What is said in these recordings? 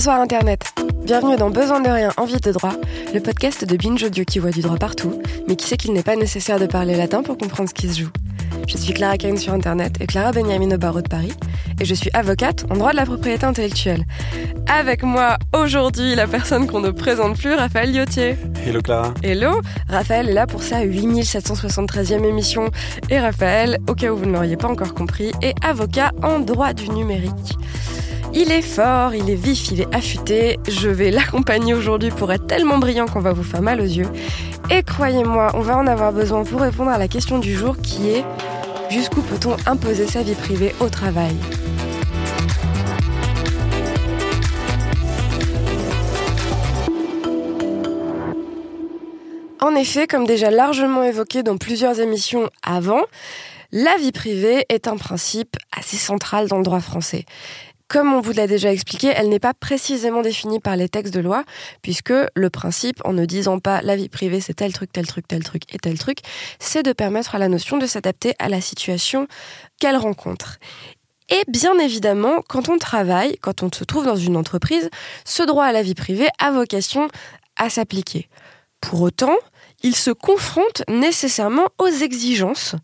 Bonsoir Internet. Bienvenue dans Besoin de rien, envie de droit, le podcast de Binge Audio qui voit du droit partout, mais qui sait qu'il n'est pas nécessaire de parler latin pour comprendre ce qui se joue. Je suis Clara Kane sur Internet et Clara Benjamin au barreau de Paris, et je suis avocate en droit de la propriété intellectuelle. Avec moi aujourd'hui, la personne qu'on ne présente plus, Raphaël Liotier. Hello Clara. Hello, Raphaël est là pour sa 8773e émission. Et Raphaël, au cas où vous ne l'auriez pas encore compris, est avocat en droit du numérique. Il est fort, il est vif, il est affûté. Je vais l'accompagner aujourd'hui pour être tellement brillant qu'on va vous faire mal aux yeux. Et croyez-moi, on va en avoir besoin pour répondre à la question du jour qui est jusqu'où peut-on imposer sa vie privée au travail? En effet, comme déjà largement évoqué dans plusieurs émissions avant, la vie privée est un principe assez central dans le droit français. Comme on vous l'a déjà expliqué, elle n'est pas précisément définie par les textes de loi, puisque le principe, en ne disant pas la vie privée c'est tel truc, tel truc, tel truc et tel truc, c'est de permettre à la notion de s'adapter à la situation qu'elle rencontre. Et bien évidemment, quand on travaille, quand on se trouve dans une entreprise, ce droit à la vie privée a vocation à s'appliquer. Pour autant, il se confronte nécessairement aux exigences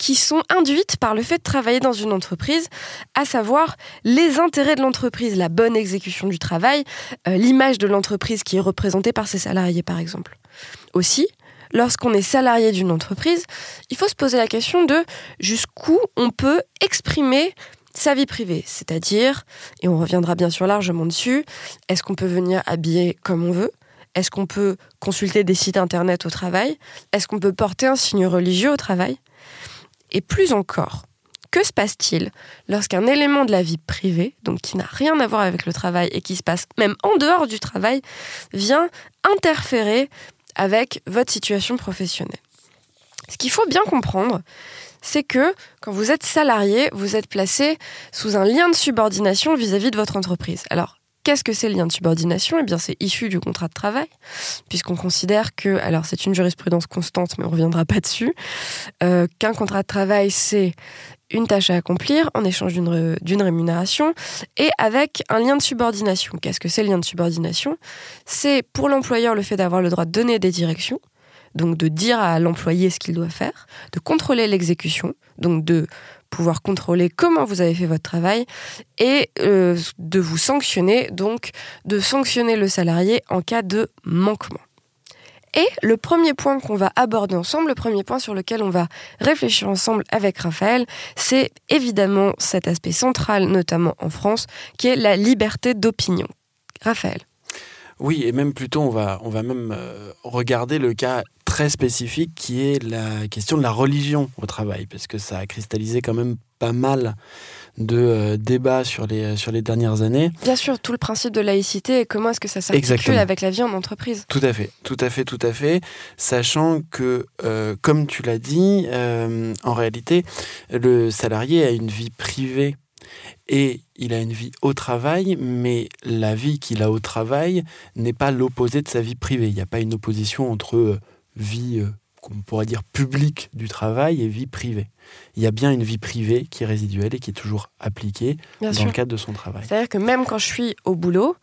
qui sont induites par le fait de travailler dans une entreprise, à savoir les intérêts de l'entreprise, la bonne exécution du travail, euh, l'image de l'entreprise qui est représentée par ses salariés par exemple. Aussi, lorsqu'on est salarié d'une entreprise, il faut se poser la question de jusqu'où on peut exprimer sa vie privée, c'est-à-dire, et on reviendra bien sûr largement dessus, est-ce qu'on peut venir habiller comme on veut? Est-ce qu'on peut consulter des sites internet au travail? Est-ce qu'on peut porter un signe religieux au travail? Et plus encore, que se passe-t-il lorsqu'un élément de la vie privée, donc qui n'a rien à voir avec le travail et qui se passe même en dehors du travail, vient interférer avec votre situation professionnelle? Ce qu'il faut bien comprendre, c'est que quand vous êtes salarié, vous êtes placé sous un lien de subordination vis-à-vis -vis de votre entreprise. Alors, Qu'est-ce que c'est le lien de subordination? Eh bien, c'est issu du contrat de travail, puisqu'on considère que, alors c'est une jurisprudence constante, mais on ne reviendra pas dessus, euh, qu'un contrat de travail, c'est une tâche à accomplir en échange d'une rémunération et avec un lien de subordination. Qu'est-ce que c'est le lien de subordination? C'est pour l'employeur le fait d'avoir le droit de donner des directions, donc de dire à l'employé ce qu'il doit faire, de contrôler l'exécution, donc de pouvoir contrôler comment vous avez fait votre travail et euh, de vous sanctionner, donc de sanctionner le salarié en cas de manquement. Et le premier point qu'on va aborder ensemble, le premier point sur lequel on va réfléchir ensemble avec Raphaël, c'est évidemment cet aspect central, notamment en France, qui est la liberté d'opinion. Raphaël. Oui, et même plutôt, on va, on va même euh, regarder le cas très spécifique qui est la question de la religion au travail, parce que ça a cristallisé quand même pas mal de euh, débats sur les, sur les dernières années. Bien sûr, tout le principe de laïcité et comment est-ce que ça s'articule avec la vie en entreprise. Tout à fait, tout à fait, tout à fait. Sachant que, euh, comme tu l'as dit, en réalité, le salarié a une vie privée et il a une vie au travail, mais la vie qu'il a au travail n'est pas l'opposé de sa vie privée. Il n'y a pas une opposition entre euh, vie, euh, qu'on pourrait dire, publique du travail et vie privée. Il y a bien une vie privée qui est résiduelle et qui est toujours appliquée dans le cadre de son travail. C'est-à-dire que même quand je suis au boulot,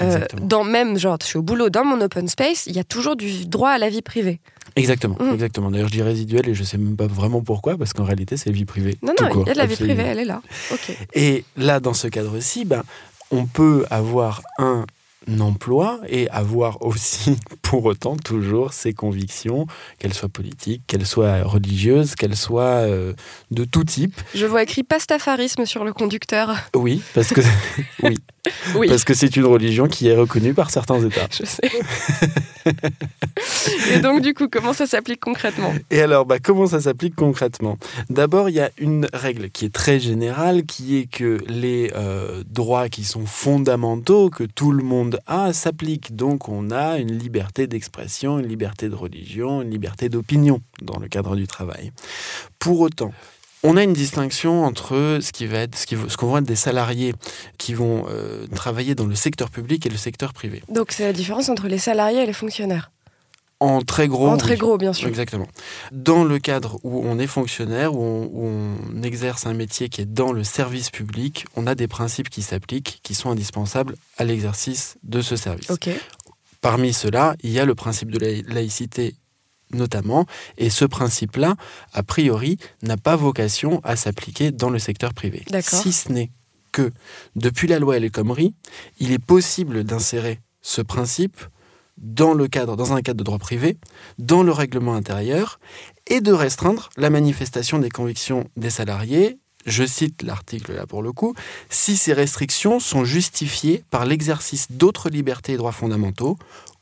euh, dans même genre, je suis au boulot dans mon open space, il y a toujours du droit à la vie privée. Exactement, mm. exactement. D'ailleurs, je dis résiduel et je sais même pas vraiment pourquoi, parce qu'en réalité, c'est vie privée. Non, non, il y a de la vie privée, elle est là. Et là, dans ce cadre-ci, ben, on peut avoir un emploi et avoir aussi pour autant toujours ses convictions, qu'elles soient politiques, qu'elles soient religieuses, qu'elles soient euh, de tout type. Je vois écrit pastafarisme sur le conducteur. Oui, parce que oui. oui. Parce que c'est une religion qui est reconnue par certains États. Je sais. et donc du coup, comment ça s'applique concrètement? Et alors, bah, comment ça s'applique concrètement? D'abord, il y a une règle qui est très générale, qui est que les euh, droits qui sont fondamentaux, que tout le monde a, s'appliquent. Donc on a une liberté d'expression, une liberté de religion, une liberté d'opinion dans le cadre du travail. Pour autant, on a une distinction entre ce qui va être, ce qu'on ce va être des salariés qui vont euh, travailler dans le secteur public et le secteur privé. Donc c'est la différence entre les salariés et les fonctionnaires. En très gros. En très gros, bien sûr. Exactement. Dans le cadre où on est fonctionnaire, où on, où on, exerce un métier qui est dans le service public, on a des principes qui s'appliquent, qui sont indispensables à l'exercice de ce service. Ok. Parmi ceux-là, il y a le principe de la laïcité notamment, et ce principe-là, a priori, n'a pas vocation à s'appliquer dans le secteur privé. Si ce n'est que, depuis la loi El Khomri, il est possible d'insérer ce principe dans le cadre, dans un cadre de droit privé, dans le règlement intérieur, et de restreindre la manifestation des convictions des salariés. Je cite l'article là pour le coup, si ces restrictions sont justifiées par l'exercice d'autres libertés et droits fondamentaux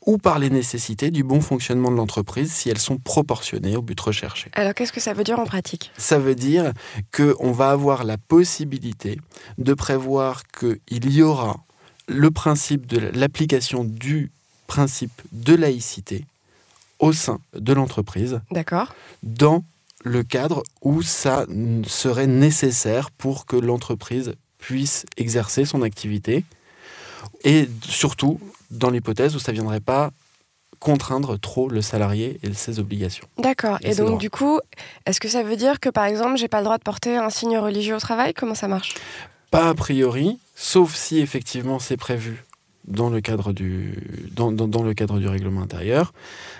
ou par les nécessités du bon fonctionnement de l'entreprise si elles sont proportionnées au but recherché. Alors qu'est-ce que ça veut dire en pratique? Ça veut dire qu'on va avoir la possibilité de prévoir qu'il y aura le principe de l'application du principe de laïcité au sein de l'entreprise. D'accord. Dans le cadre où ça serait nécessaire pour que l'entreprise puisse exercer son activité et surtout dans l'hypothèse où ça ne viendrait pas contraindre trop le salarié et ses obligations. D'accord. Et, donc, du coup, est-ce que ça veut dire que, par exemple, j'ai pas le droit de porter un signe religieux au travail? Comment ça marche? Pas a priori, sauf si effectivement c'est prévu dans le cadre du, dans, dans, le cadre du règlement intérieur.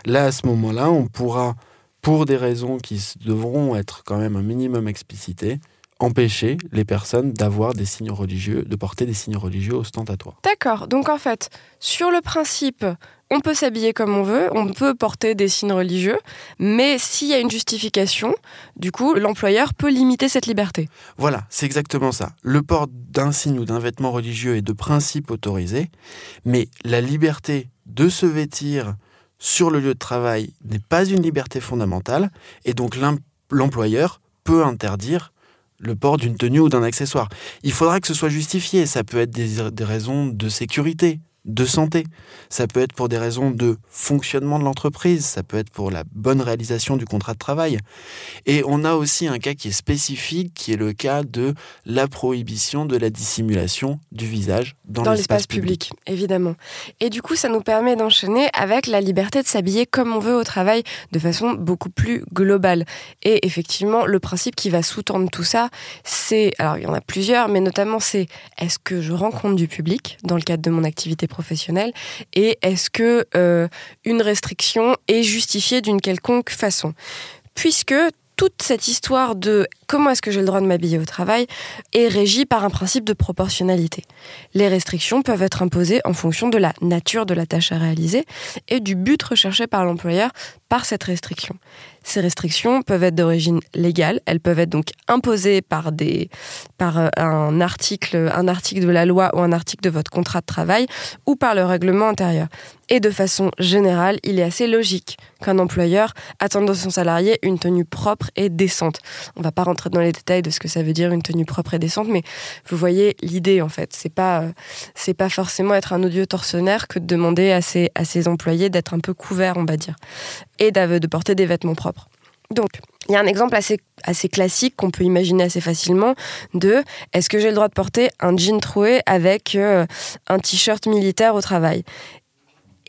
Là, à ce moment-là, on pourra, pour des raisons qui devront être quand même un minimum explicitées, empêcher les personnes d'avoir des signes religieux, de porter des signes religieux ostentatoires. D'accord. Donc en fait, sur le principe, on peut s'habiller comme on veut, on peut porter des signes religieux, mais s'il y a une justification, du coup, l'employeur peut limiter cette liberté. Voilà, c'est exactement ça. Le port d'un signe ou d'un vêtement religieux est de principe autorisé, mais la liberté de se vêtir sur le lieu de travail n'est pas une liberté fondamentale, et donc l'employeur peut interdire le port d'une tenue ou d'un accessoire. Il faudra que ce soit justifié. Ça peut être des, raisons de sécurité, de santé. Ça peut être pour des raisons de fonctionnement de l'entreprise, ça peut être pour la bonne réalisation du contrat de travail. Et on a aussi un cas qui est spécifique, qui est le cas de la prohibition de la dissimulation du visage dans, dans l'espace public. public. Évidemment. Et du coup, ça nous permet d'enchaîner avec la liberté de s'habiller comme on veut au travail de façon beaucoup plus globale. Et effectivement, le principe qui va sous-tendre tout ça, c'est, alors il y en a plusieurs, mais notamment c'est est-ce que je rencontre du public dans le cadre de mon activité professionnelle et est-ce que euh, une restriction est justifiée d'une quelconque façon? Puisque toute cette histoire de comment est-ce que j'ai le droit de m'habiller au travail est régie par un principe de proportionnalité. Les restrictions peuvent être imposées en fonction de la nature de la tâche à réaliser et du but recherché par l'employeur par cette restriction. Ces restrictions peuvent être d'origine légale, elles peuvent être donc imposées par euh, un, article, un article de la loi ou un article de votre contrat de travail ou par le règlement intérieur. Et de façon générale, il est assez logique qu'un employeur attende de son salarié une tenue propre et décente. On ne va pas rentrer dans les détails de ce que ça veut dire une tenue propre et décente, mais vous voyez l'idée en fait. C'est pas euh, c'est pas forcément être un odieux tortionnaire que de demander à ses, à ses employés d'être un peu couverts, on va dire, et de porter des vêtements propres. Donc, il y a un exemple assez, assez classique qu'on peut imaginer assez facilement de est-ce que j'ai le droit de porter un jean troué avec euh, un t-shirt militaire au travail?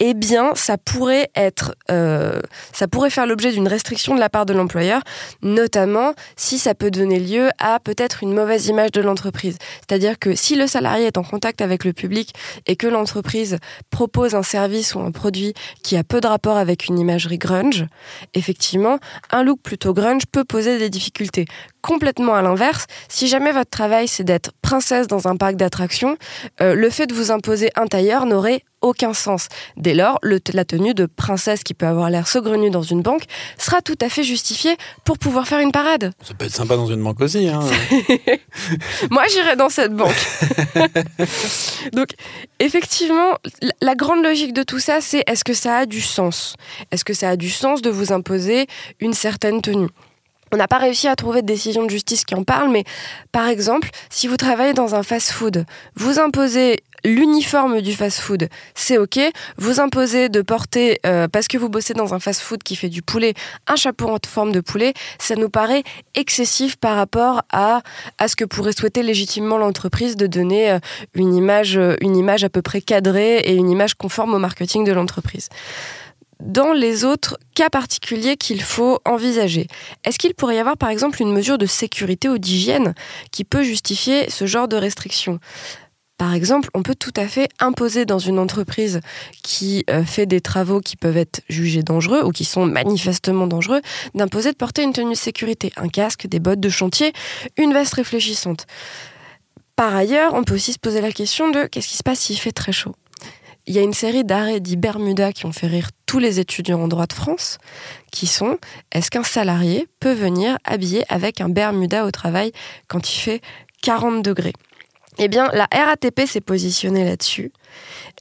Eh bien, ça pourrait être, euh, ça pourrait faire l'objet d'une restriction de la part de l'employeur, notamment si ça peut donner lieu à peut-être une mauvaise image de l'entreprise. C'est-à-dire que si le salarié est en contact avec le public et que l'entreprise propose un service ou un produit qui a peu de rapport avec une imagerie grunge, effectivement, un look plutôt grunge peut poser des difficultés. Complètement à l'inverse, si jamais votre travail c'est d'être princesse dans un parc d'attractions, euh, le fait de vous imposer un tailleur n'aurait aucun sens. Dès lors, la tenue de princesse qui peut avoir l'air saugrenue dans une banque sera tout à fait justifiée pour pouvoir faire une parade. Ça peut être sympa dans une banque aussi. Hein. Moi, j'irai dans cette banque. Donc, effectivement, la grande logique de tout ça, c'est est-ce que ça a du sens? Est-ce que ça a du sens de vous imposer une certaine tenue? On n'a pas réussi à trouver de décision de justice qui en parle, mais par exemple, si vous travaillez dans un fast-food, vous imposez l'uniforme du fast-food, c'est ok. Vous imposez de porter, euh, parce que vous bossez dans un fast-food qui fait du poulet, un chapeau en forme de poulet, ça nous paraît excessif par rapport à, à ce que pourrait souhaiter légitimement l'entreprise de donner euh, une image, une image à peu près cadrée et une image conforme au marketing de l'entreprise. Dans les autres cas particuliers qu'il faut envisager. Est-ce qu'il pourrait y avoir par exemple une mesure de sécurité ou d'hygiène qui peut justifier ce genre de restriction? Par exemple, on peut tout à fait imposer dans une entreprise qui euh, fait des travaux qui peuvent être jugés dangereux ou qui sont manifestement dangereux, d'imposer de porter une tenue de sécurité, un casque, des bottes de chantier, une veste réfléchissante. Par ailleurs, on peut aussi se poser la question de qu'est-ce qui se passe s'il fait très chaud? Il y a une série d'arrêts dits Bermuda qui ont fait rire tous les étudiants en droit de France, qui sont est-ce qu'un salarié peut venir habillé avec un Bermuda au travail quand il fait 40 degrés? Eh bien, la RATP s'est positionnée là-dessus.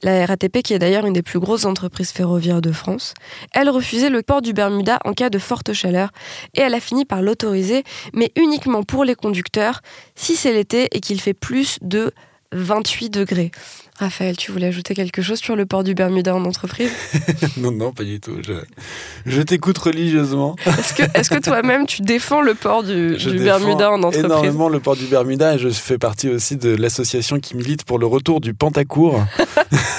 La RATP, qui est d'ailleurs une des plus grosses entreprises ferroviaires de France, elle refusait le port du Bermuda en cas de forte chaleur et elle a fini par l'autoriser, mais uniquement pour les conducteurs si c'est l'été et qu'il fait plus de 28 degrés. Raphaël, tu voulais ajouter quelque chose sur le port du Bermuda en entreprise? Non, non, pas du tout. Je, t'écoute religieusement. Est-ce que, est que toi-même, tu défends le port du, Bermuda en entreprise? énormément le port du Bermuda et je fais partie aussi de l'association qui milite pour le retour du Pentacourt.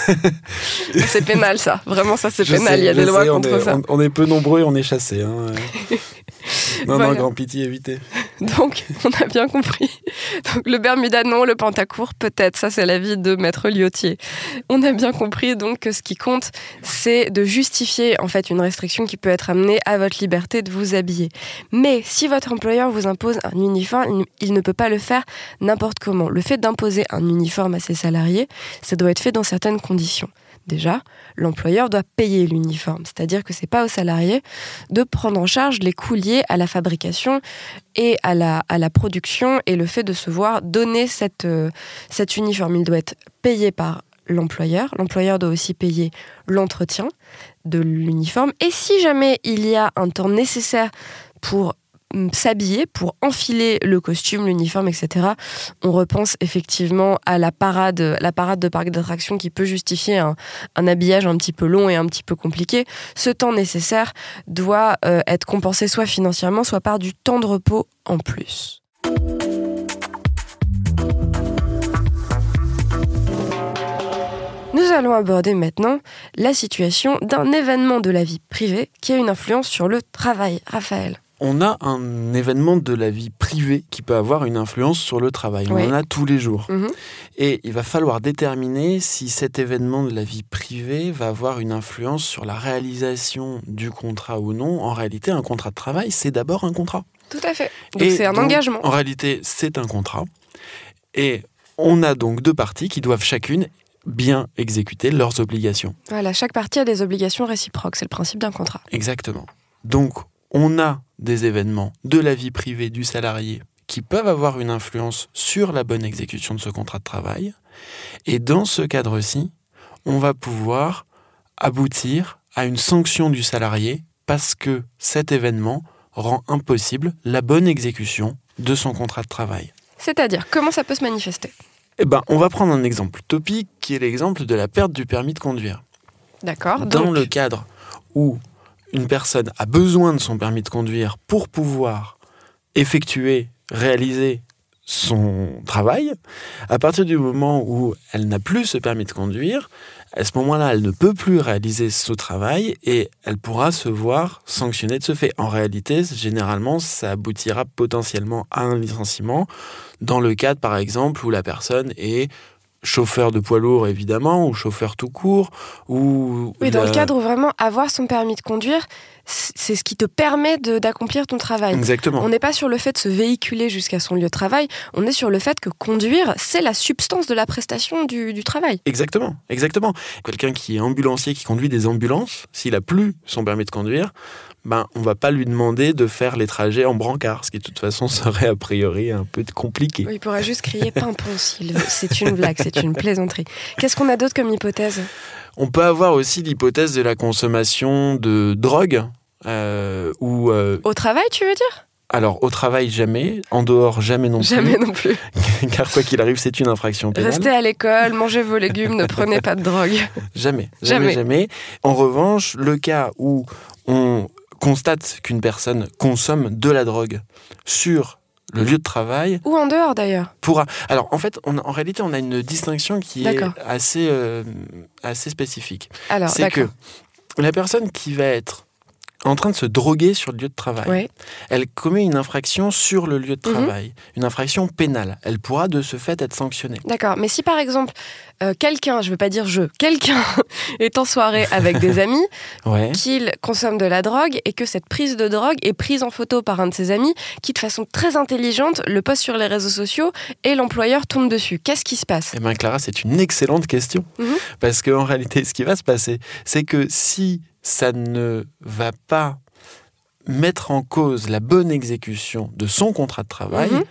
c'est pénal, ça. Vraiment, ça, c'est pénal. Il y a des lois contre ça. On, est peu nombreux et on est chassés. Hein. Non, non, grand pitié, évitez. Donc, on a bien compris. Donc, le Bermuda, non, le Pentacourt, peut-être. Ça, c'est l'avis de Maître Liotier. On a bien compris, donc, que ce qui compte, c'est de justifier, en fait, une restriction qui peut être amenée à votre liberté de vous habiller. Mais si votre employeur vous impose un uniforme, il ne peut pas le faire n'importe comment. Le fait d'imposer un uniforme à ses salariés, ça doit être fait dans certaines conditions. Déjà, l'employeur doit payer l'uniforme, c'est-à-dire que c'est pas au salarié de prendre en charge les coûts liés à la fabrication et à la, à la production et le fait de se voir donner cette, euh, cet uniforme. Il doit être payé par l'employeur. L'employeur doit aussi payer l'entretien de l'uniforme. Et si jamais il y a un temps nécessaire pour s'habiller, pour enfiler le costume, l'uniforme, etc. On repense effectivement à la parade, de parc d'attractions qui peut justifier un, habillage un petit peu long et un petit peu compliqué. Ce temps nécessaire doit euh, être compensé soit financièrement, soit par du temps de repos en plus. Nous allons aborder maintenant la situation d'un événement de la vie privée qui a une influence sur le travail. Raphaël on a un événement de la vie privée qui peut avoir une influence sur le travail. On en a tous les jours. Mhm. Et il va falloir déterminer si cet événement de la vie privée va avoir une influence sur la réalisation du contrat ou non. En réalité, un contrat de travail, c'est d'abord un contrat. Tout à fait. Donc c'est un engagement. En réalité, c'est un contrat. Et on a donc deux parties qui doivent chacune bien exécuter leurs obligations. Voilà, chaque partie a des obligations réciproques. C'est le principe d'un contrat. Exactement. Donc, on a des événements de la vie privée du salarié qui peuvent avoir une influence sur la bonne exécution de ce contrat de travail. Et dans ce cadre-ci, on va pouvoir aboutir à une sanction du salarié parce que cet événement rend impossible la bonne exécution de son contrat de travail. C'est-à-dire, comment ça peut se manifester? Eh ben, on va prendre un exemple topique qui est l'exemple de la perte du permis de conduire. D'accord. Dans le cadre où une personne a besoin de son permis de conduire pour pouvoir effectuer, réaliser son travail, à partir du moment où elle n'a plus ce permis de conduire, à ce moment-là, elle ne peut plus réaliser ce travail et elle pourra se voir sanctionnée de ce fait. En réalité, généralement, ça aboutira potentiellement à un licenciement dans le cadre, par exemple, où la personne est chauffeur de poids lourd évidemment, ou chauffeur tout court, ou... Oui, dans le cadre où vraiment avoir son permis de conduire, c'est ce qui te permet d'accomplir ton travail. Exactement. On n'est pas sur le fait de se véhiculer jusqu'à son lieu de travail, on est sur le fait que conduire, c'est la substance de la prestation du, du travail. Exactement, exactement. Quelqu'un qui est ambulancier, qui conduit des ambulances, s'il a plus son permis de conduire, ben, on va pas lui demander de faire les trajets en brancard, ce qui de toute façon serait a priori un peu compliqué. il pourra juste crier pimpon s'il C'est une blague, c'est une plaisanterie. Qu'est-ce qu'on a d'autre comme hypothèse? On peut avoir aussi l'hypothèse de la consommation de drogue. Euh, ou, euh, Au travail, tu veux dire? Alors, au travail, jamais. En dehors, jamais non plus. Jamais non plus. Car quoi qu'il arrive, c'est une infraction pénale. Restez à l'école, mangez vos légumes, ne prenez pas de drogue. Jamais, jamais, jamais. En revanche, le cas où on constate qu'une personne consomme de la drogue sur le lieu de travail. Ou en dehors d'ailleurs. Pourra. Alors en fait, on en réalité, on a une distinction qui est assez, euh, assez spécifique. Alors, c'est que la personne qui va être en train de se droguer sur le lieu de travail, Ouais. elle commet une infraction sur le lieu de Mhm. travail, une infraction pénale. Elle pourra de ce fait être sanctionnée. D'accord. Mais si par exemple, euh, quelqu'un, je veux pas dire je, quelqu'un est en soirée avec des amis, Ouais. qu'il consomme de la drogue et que cette prise de drogue est prise en photo par un de ses amis qui, de façon très intelligente, le poste sur les réseaux sociaux et l'employeur tombe dessus. Qu'est-ce qui se passe? Eh bien, Clara, c'est une excellente question. Mhm. Parce qu'en réalité, ce qui va se passer, c'est que si ça ne va pas mettre en cause la bonne exécution de son contrat de travail, Mhm.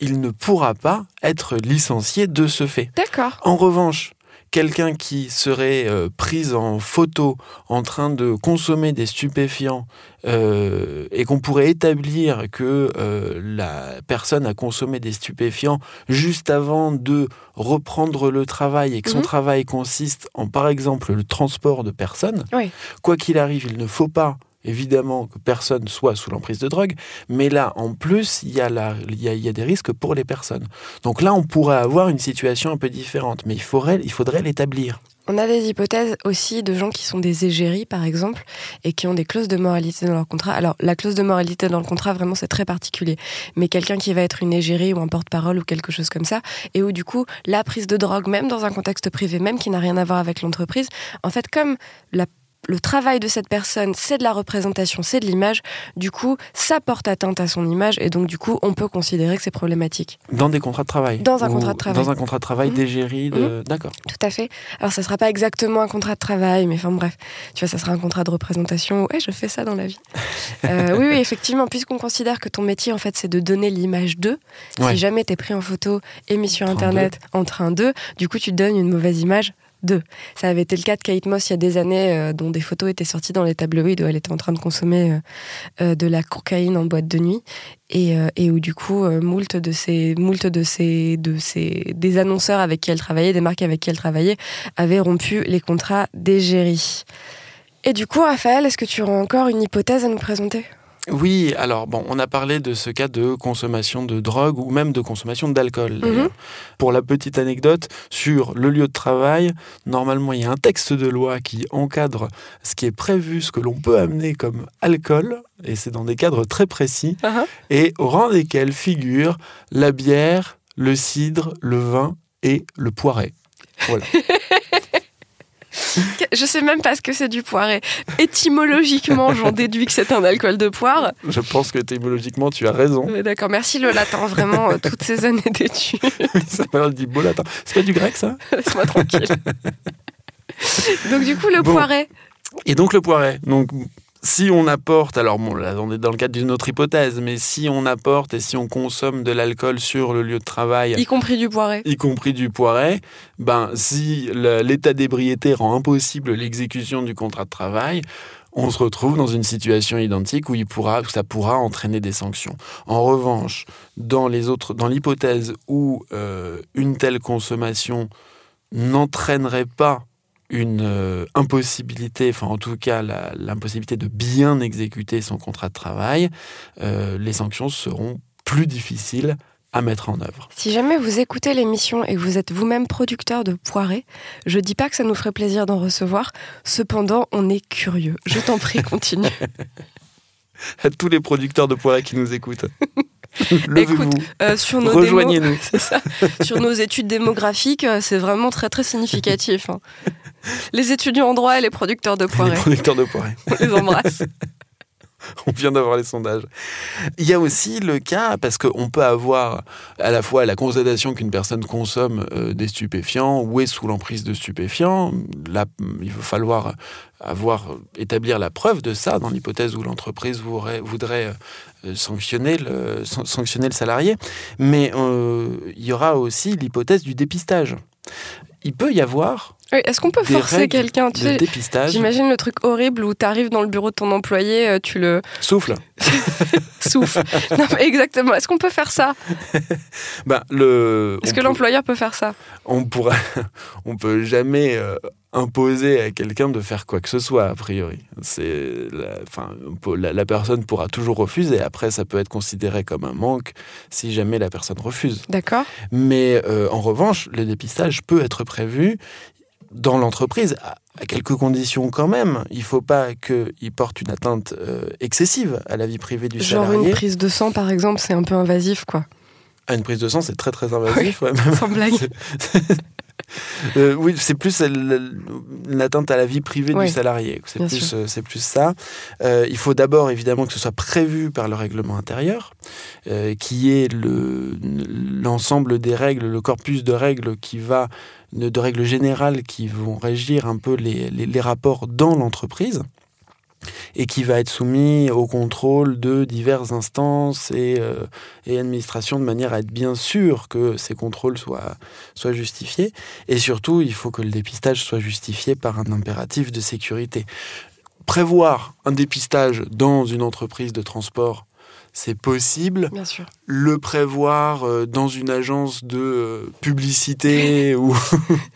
il ne pourra pas être licencié de ce fait. D'accord. En revanche, quelqu'un qui serait euh, pris en photo en train de consommer des stupéfiants euh, et qu'on pourrait établir que euh, la personne a consommé des stupéfiants juste avant de reprendre le travail et que son Mhm. travail consiste en, par exemple, le transport de personnes, Oui. quoi qu'il arrive, il ne faut pas évidemment que personne soit sous l'emprise de drogue, mais là, en plus, il y, a des risques pour les personnes. Donc là, on pourrait avoir une situation un peu différente, mais il faudrait, il faudrait l'établir. On a des hypothèses aussi de gens qui sont des égéries, par exemple, et qui ont des clauses de moralité dans leur contrat. Alors, la clause de moralité dans le contrat, vraiment, c'est très particulier. Mais quelqu'un qui va être une égérie ou un porte-parole ou quelque chose comme ça, et où, du coup, la prise de drogue, même dans un contexte privé, même qui n'a rien à voir avec l'entreprise, en fait, comme la le travail de cette personne, c'est de la représentation, c'est de l'image. Du coup, ça porte atteinte à son image et donc, du coup, on peut considérer que c'est problématique. Dans des contrats de travail. Dans un contrat de travail. Dans un contrat de travail d'égérie. De... D'accord. Tout à fait. Alors, ça sera pas exactement un contrat de travail, mais enfin bref, tu vois, ça sera un contrat de représentation. Ouais, je fais ça dans la vie. Euh, oui, oui, effectivement, puisqu'on considère que ton métier, en fait, c'est de donner l'image d'eux. Ouais. Si jamais t'es pris en photo et mis sur Internet en train d'eux, du coup, tu donnes une mauvaise image d'eux. Ça avait été le cas de Kate Moss il y a des années, euh, dont des photos étaient sorties dans les tabloïds où elle était en train de consommer euh, euh, de la cocaïne en boîte de nuit. Et, où du coup, moult de ces, des annonceurs avec qui elle travaillait, des marques avec qui elle travaillait, avaient rompu les contrats d'égérie. Et du coup, Raphaël, est-ce que tu auras encore une hypothèse à nous présenter? Oui, alors bon, on a parlé de ce cas de consommation de drogue ou même de consommation d'alcool. d'ailleurs. Pour la petite anecdote, sur le lieu de travail, normalement, il y a un texte de loi qui encadre ce qui est prévu, ce que l'on peut amener comme alcool, et c'est dans des cadres très précis, Uh-huh. et au rang desquels figurent la bière, le cidre, le vin et le poiret. Voilà. Je sais même pas ce que c'est du poiré. Étymologiquement, j'en déduis que c'est un alcool de poire. Je pense que étymologiquement, tu as raison. Mais D'accord, merci le latin, vraiment, euh, toutes ces années d'études. ça m'a du beau latin. C'est pas du grec, ça? Laisse-moi tranquille. Donc du coup, le Bon. poiret. Et donc le poiret. Donc si on apporte, alors bon, là on est dans le cadre d'une autre hypothèse, mais si on apporte et si on consomme de l'alcool sur le lieu de travail, Y compris du poiret. y compris du poiret, ben si l'état d'ébriété rend impossible l'exécution du contrat de travail, on se retrouve dans une situation identique où il pourra, où ça pourra entraîner des sanctions. En revanche, dans les autres, dans l'hypothèse où euh, une telle consommation n'entraînerait pas une euh, impossibilité, enfin en tout cas l'impossibilité de bien exécuter son contrat de travail, euh, les sanctions seront plus difficiles à mettre en œuvre. Si jamais vous écoutez l'émission et que vous êtes vous-même producteur de poiré, je dis pas que ça nous ferait plaisir d'en recevoir. Cependant, on est curieux. Je t'en prie, continue. À tous les producteurs de poirets qui nous écoutent. Levez-vous, Euh, sur nos rejoignez-nous. c'est ça. Sur nos études démographiques, euh, c'est vraiment très très significatif. hein. Les étudiants en droit et les producteurs de Les poiré, producteurs de poirets. on les embrasse. On vient d'avoir les sondages. Il y a aussi le cas, parce qu'on peut avoir à la fois la constatation qu'une personne consomme euh, des stupéfiants ou est sous l'emprise de stupéfiants. Là, il va falloir avoir, établir la preuve de ça dans l'hypothèse où l'entreprise voudrait, voudrait euh, sanctionner, le, san- sanctionner le salarié. Mais euh, il y aura aussi l'hypothèse du dépistage. Il peut y avoir Oui, Est-ce qu'on peut des forcer quelqu'un tu sais, dépistage. J'imagine le truc horrible où tu arrives dans le bureau de ton employé, euh, tu le Souffle. non, mais exactement. Est-ce qu'on peut faire ça? Ben, le, Est-ce que peut- l'employeur peut faire ça? On pourra, on peut jamais euh, imposer à quelqu'un de faire quoi que ce soit a priori. C'est, la, enfin, la personne pourra toujours refuser. Après, ça peut être considéré comme un manque si jamais la personne refuse. D'accord Mais euh, en revanche, le dépistage peut être prévu dans l'entreprise, à, quelques conditions quand même. Il ne faut pas qu'il porte une atteinte euh, excessive à la vie privée du salarié. Genre une prise de sang, par exemple, c'est un peu invasif, quoi. Ah, une prise de sang, c'est très très invasif. Sans blague. Euh, oui, c'est plus l'atteinte à la vie privée du salarié. C'est plus, euh, c'est plus ça. Euh, il faut d'abord évidemment que ce soit prévu par le règlement intérieur, qui est l'ensemble des règles, le corpus de règles qui va, de règles générales qui vont régir un peu les, les rapports dans l'entreprise et qui va être soumis au contrôle de diverses instances et, euh, administrations de manière à être bien sûr que ces contrôles soient, soient justifiés. Et surtout, il faut que le dépistage soit justifié par un impératif de sécurité. Prévoir un dépistage dans une entreprise de transport, c'est possible. Bien sûr. Le prévoir euh, dans une agence de euh, publicité ou,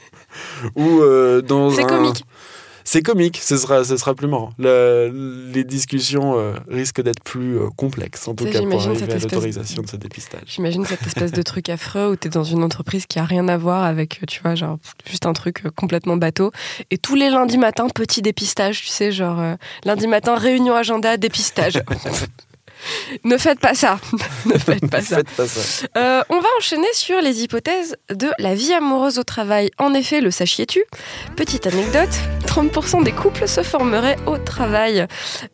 ou dans un... comique c'est comique, ce sera, ce sera plus marrant. les discussions euh, risquent d'être plus euh, complexes, en tout cas pour arriver à l'autorisation de... ce dépistage. J'imagine cette espèce de truc affreux où tu es dans une entreprise qui a rien à voir avec, tu vois, genre juste un truc euh, complètement bateau. Et tous les lundis matins, petit dépistage, tu sais, genre lundi matin, réunion agenda, dépistage. ne faites pas ça. ne faites pas ça. Euh, on va enchaîner sur les hypothèses de la vie amoureuse au travail. En effet, le sachiez-tu? Petite anecdote 30% des couples se formeraient au travail.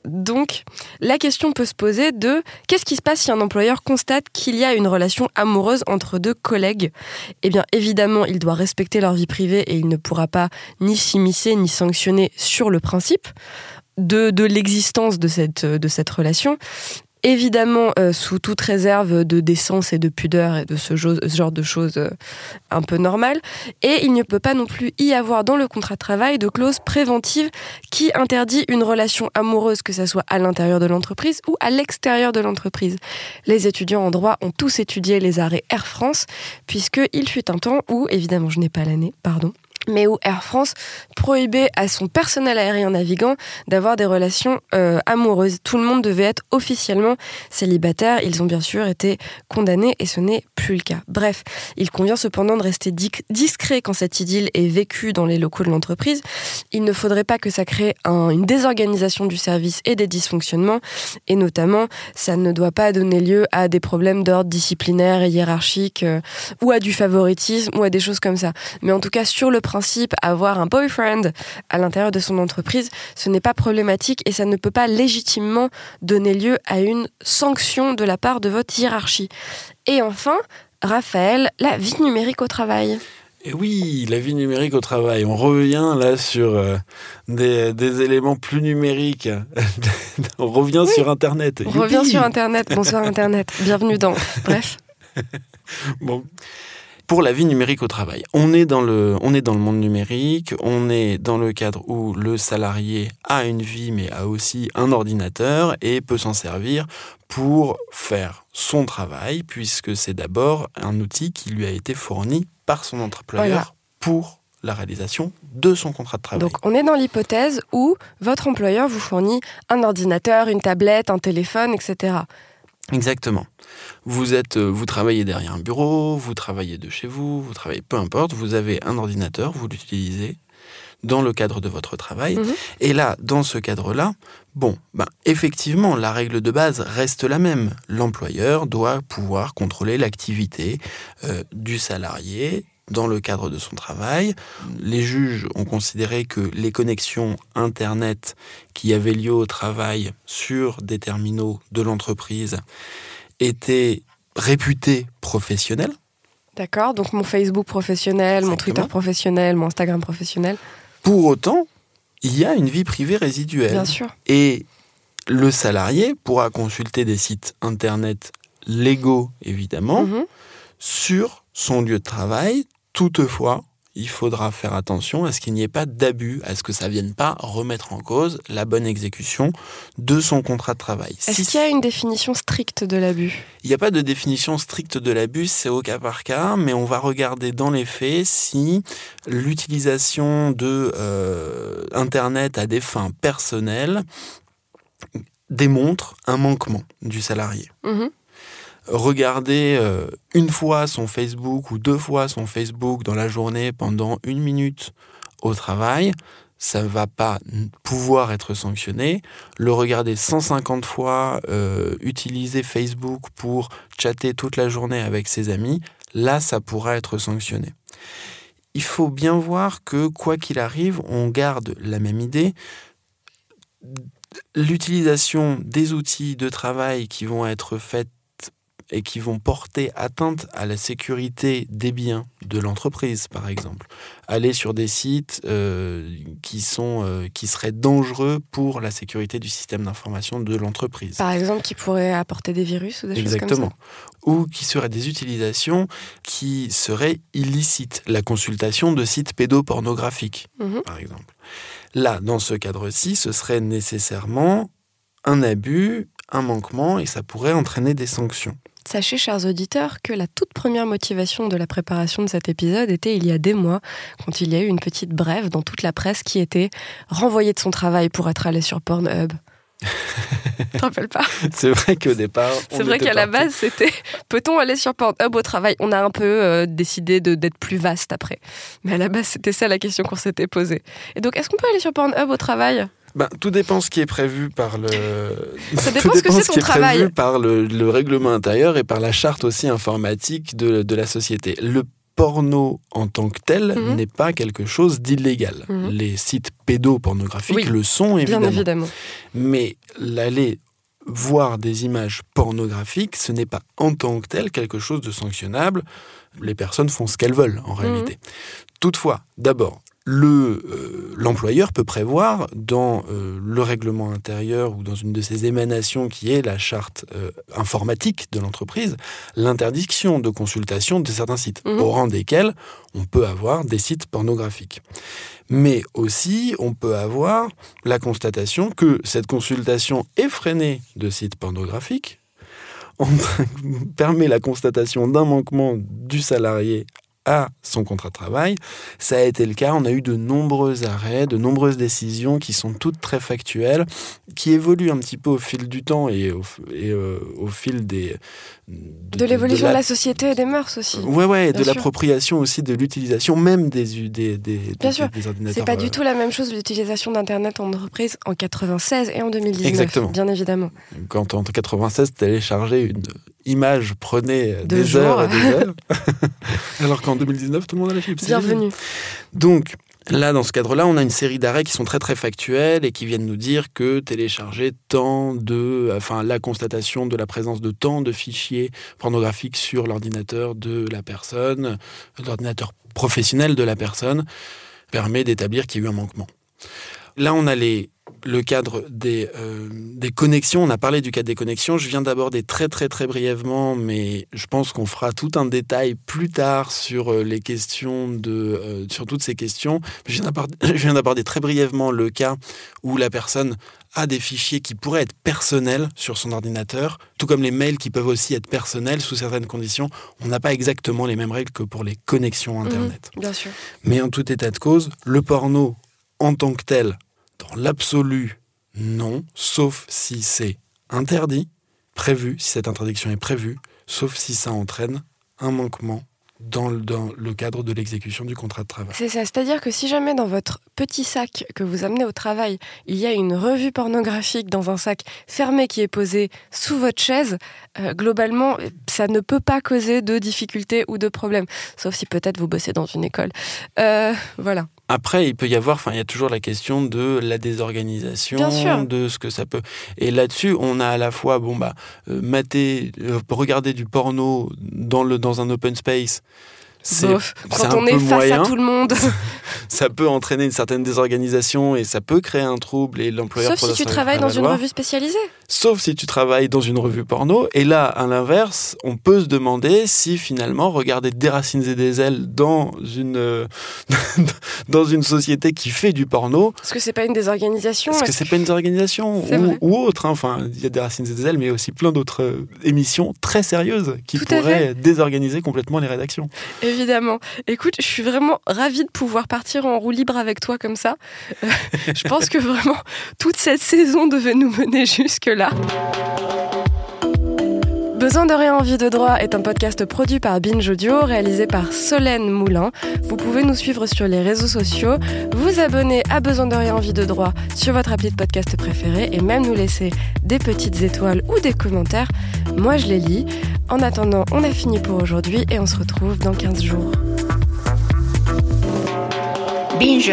Donc, la question peut se poser de qu'est-ce qui se passe si un employeur constate qu'il y a une relation amoureuse entre deux collègues? Eh bien, évidemment, il doit respecter leur vie privée et il ne pourra pas ni s'immiscer ni sanctionner sur le principe de, de l'existence de cette, de cette relation évidemment euh, sous toute réserve de décence et de pudeur et de ce, genre de choses euh, un peu normales. Et il ne peut pas non plus y avoir dans le contrat de travail de clause préventive qui interdit une relation amoureuse, que ce soit à l'intérieur de l'entreprise ou à l'extérieur de l'entreprise. Les étudiants en droit ont tous étudié les arrêts Air France, puisqu'il fut un temps où, évidemment je n'ai pas l'année, pardon, mais où Air France prohibait à son personnel aérien navigant d'avoir des relations euh, amoureuses. Tout le monde devait être officiellement célibataire. Ils ont bien sûr été condamnés et ce n'est plus le cas. Bref, il convient cependant de rester discret quand cette idylle est vécue dans les locaux de l'entreprise. Il ne faudrait pas que ça crée une désorganisation du service et des dysfonctionnements. Et notamment, ça ne doit pas donner lieu à des problèmes d'ordre disciplinaire et hiérarchique euh, ou à du favoritisme ou à des choses comme ça. Mais en tout cas, sur le principe, avoir un boyfriend à l'intérieur de son entreprise, ce n'est pas problématique et ça ne peut pas légitimement donner lieu à une sanction de la part de votre hiérarchie. Et enfin, Raphaël, la vie numérique au travail. Et oui, la vie numérique au travail. On revient là sur euh, des, éléments plus numériques. On revient sur Internet. On revient sur Internet. Bonsoir Internet. Bienvenue dans. Bref. bon pour la vie numérique au travail. On est dans le, on est dans le monde numérique, on est dans le cadre où le salarié a une vie mais a aussi un ordinateur et peut s'en servir pour faire son travail puisque c'est d'abord un outil qui lui a été fourni par son employeur pour la réalisation de son contrat de travail. Donc on est dans l'hypothèse où votre employeur vous fournit un ordinateur, une tablette, un téléphone, etc. Exactement. Vous êtes, euh, vous travaillez derrière un bureau, vous travaillez de chez vous, vous travaillez, peu importe, vous avez un ordinateur, vous l'utilisez dans le cadre de votre travail. Mhm. Et là, dans ce cadre-là, bon, ben, effectivement, la règle de base reste la même. L'employeur doit pouvoir contrôler l'activité euh, du salarié dans le cadre de son travail. Les juges ont considéré que les connexions Internet qui avaient lieu au travail sur des terminaux de l'entreprise étaient réputées professionnelles. D'accord, donc mon Facebook professionnel, mon Twitter professionnel, mon Instagram professionnel. Pour autant, il y a une vie privée résiduelle. Bien sûr. Et le salarié pourra consulter des sites Internet légaux, évidemment, mhm. sur son lieu de travail Toutefois, il faudra faire attention à ce qu'il n'y ait pas d'abus, à ce que ça ne vienne pas remettre en cause la bonne exécution de son contrat de travail. Est-ce qu'il y a une définition stricte de l'abus? Il n'y a pas de définition stricte de l'abus, c'est au cas par cas, mais on va regarder dans les faits si l'utilisation de euh, Internet à des fins personnelles démontre un manquement du salarié. Mhm regarder euh, une fois son Facebook ou deux fois son Facebook dans la journée pendant une minute au travail, ça ne va pas pouvoir être sanctionné. Le regarder 150 fois, euh, utiliser Facebook pour chatter toute la journée avec ses amis, là, ça pourra être sanctionné. Il faut bien voir que, quoi qu'il arrive, on garde la même idée. L'utilisation des outils de travail qui vont être faits et qui vont porter atteinte à la sécurité des biens de l'entreprise, par exemple. Aller sur des sites euh, qui, sont, euh, qui seraient dangereux pour la sécurité du système d'information de l'entreprise. Par exemple, qui pourraient apporter des virus ou des Exactement. choses comme ça Ou qui seraient des utilisations qui seraient illicites. La consultation de sites pédopornographiques, Mhm. par exemple. Là, dans ce cadre-ci, ce serait nécessairement un abus, un manquement, et ça pourrait entraîner des sanctions. Sachez, chers auditeurs, que la toute première motivation de la préparation de cet épisode était il y a des mois, quand il y a eu une petite brève dans toute la presse qui était renvoyé de son travail pour être allé sur Pornhub. Te rappelles pas? C'est vrai qu'au départ. C'est vrai qu'à la base, c'était peut-on aller sur Pornhub au travail? On a un peu euh, décidé de- d'être plus vaste après. Mais à la base, c'était ça la question qu'on s'était posée. Et donc, est-ce qu'on peut aller sur Pornhub au travail? Ben, tout dépend ce qui est prévu par le. Ça Tout dépend ce que c'est ton qui est travail. prévu par le, le règlement intérieur et par la charte aussi informatique de, de la société. Le porno en tant que tel Mhm. n'est pas quelque chose d'illégal. Mhm. Les sites pédopornographiques Oui, le sont évidemment. Bien évidemment. Mais l'aller voir des images pornographiques, ce n'est pas en tant que tel quelque chose de sanctionnable. Les personnes font ce qu'elles veulent en réalité. Toutefois, d'abord, le, euh, l'employeur peut prévoir dans euh, le règlement intérieur ou dans une de ses émanations qui est la charte euh, informatique de l'entreprise, l'interdiction de consultation de certains sites, Mhm. au rang desquels on peut avoir des sites pornographiques. Mais aussi, on peut avoir la constatation que cette consultation effrénée de sites pornographiques permet la constatation d'un manquement du salarié à son contrat de travail. Ça a été le cas. On a eu de nombreux arrêts, de nombreuses décisions qui sont toutes très factuelles, qui évoluent un petit peu au fil du temps et au, et, euh, au fil des... De l'évolution de, la... société et des mœurs aussi. Ouais, ouais, et de l'appropriation aussi de l'utilisation même des, des, des, Bien des- sûr. des ordinateurs. C'est pas euh, du tout la même chose l'utilisation d'Internet en entreprise en 96 et en 2019. Exactement. Bien évidemment. Quand en 96, télécharger une image prenait Deux des jours. heures et des heures. Alors qu'en 2019, tout le monde a la fibre. Bienvenue. Donc, là, dans ce cadre-là, on a une série d'arrêts qui sont très très factuels et qui viennent nous dire que télécharger tant de. Enfin, la constatation de la présence de tant de fichiers pornographiques sur l'ordinateur de la personne, l'ordinateur professionnel de la personne, permet d'établir qu'il y a eu un manquement. Là, on a les, le cadre des, euh, des connexions. On a parlé du cadre des connexions. Je viens d'aborder très très très brièvement, mais je pense qu'on fera tout un détail plus tard sur euh, les questions de, euh, sur toutes ces questions. Je viens d'aborder- très brièvement le cas où la personne a des fichiers qui pourraient être personnels sur son ordinateur, tout comme les mails qui peuvent aussi être personnels sous certaines conditions. On n'a pas exactement les mêmes règles que pour les connexions Internet. Mhm, bien sûr. Mais en tout état de cause, le porno en tant que tel, dans l'absolu, non, sauf si c'est interdit, prévu, si cette interdiction est prévue, sauf si ça entraîne un manquement dans le, cadre de l'exécution du contrat de travail. C'est ça, c'est-à-dire que si jamais dans votre petit sac que vous amenez au travail, il y a une revue pornographique dans un sac fermé qui est posé sous votre chaise, euh, globalement, ça ne peut pas causer de difficultés ou de problèmes, sauf si peut-être vous bossez dans une école. Euh, voilà. Après, il peut y avoir, enfin, il y a toujours la question de la désorganisation, de ce que ça peut. Et là-dessus, on a à la fois, bon bah, euh, mater, euh, regarder du porno dans le dans un open space. C'est quand on est face moyen. à tout le monde. ça peut entraîner une certaine désorganisation et ça peut créer un trouble et l'employeur Sauf si tu travailles dans une revue spécialisée. Sauf si tu travailles dans une revue porno. Et là, à l'inverse, on peut se demander si finalement regarder des racines et des ailes dans une, euh, dans une société qui fait du porno, Parce que c'est pas une désorganisation. est-ce que est-ce c'est pas une désorganisation ou, ou autre hein. Enfin, il y a des racines et des ailes, mais aussi plein d'autres euh, émissions très sérieuses qui Tout pourraient désorganiser complètement les rédactions. Évidemment. Écoute, je suis vraiment ravie de pouvoir partir en roue libre avec toi comme ça. Euh, je pense que vraiment, toute cette saison devait nous mener jusque-là. De rien, envie de droit est un podcast produit par Binge Audio, réalisé par Solène Moulin. Vous pouvez nous suivre sur les réseaux sociaux, vous abonner à Besoin de rien, envie de droit sur votre appli de podcast préféré et même nous laisser des petites étoiles ou des commentaires. Moi, je les lis. En attendant, on a fini pour aujourd'hui et on se retrouve dans 15 jours. Binge.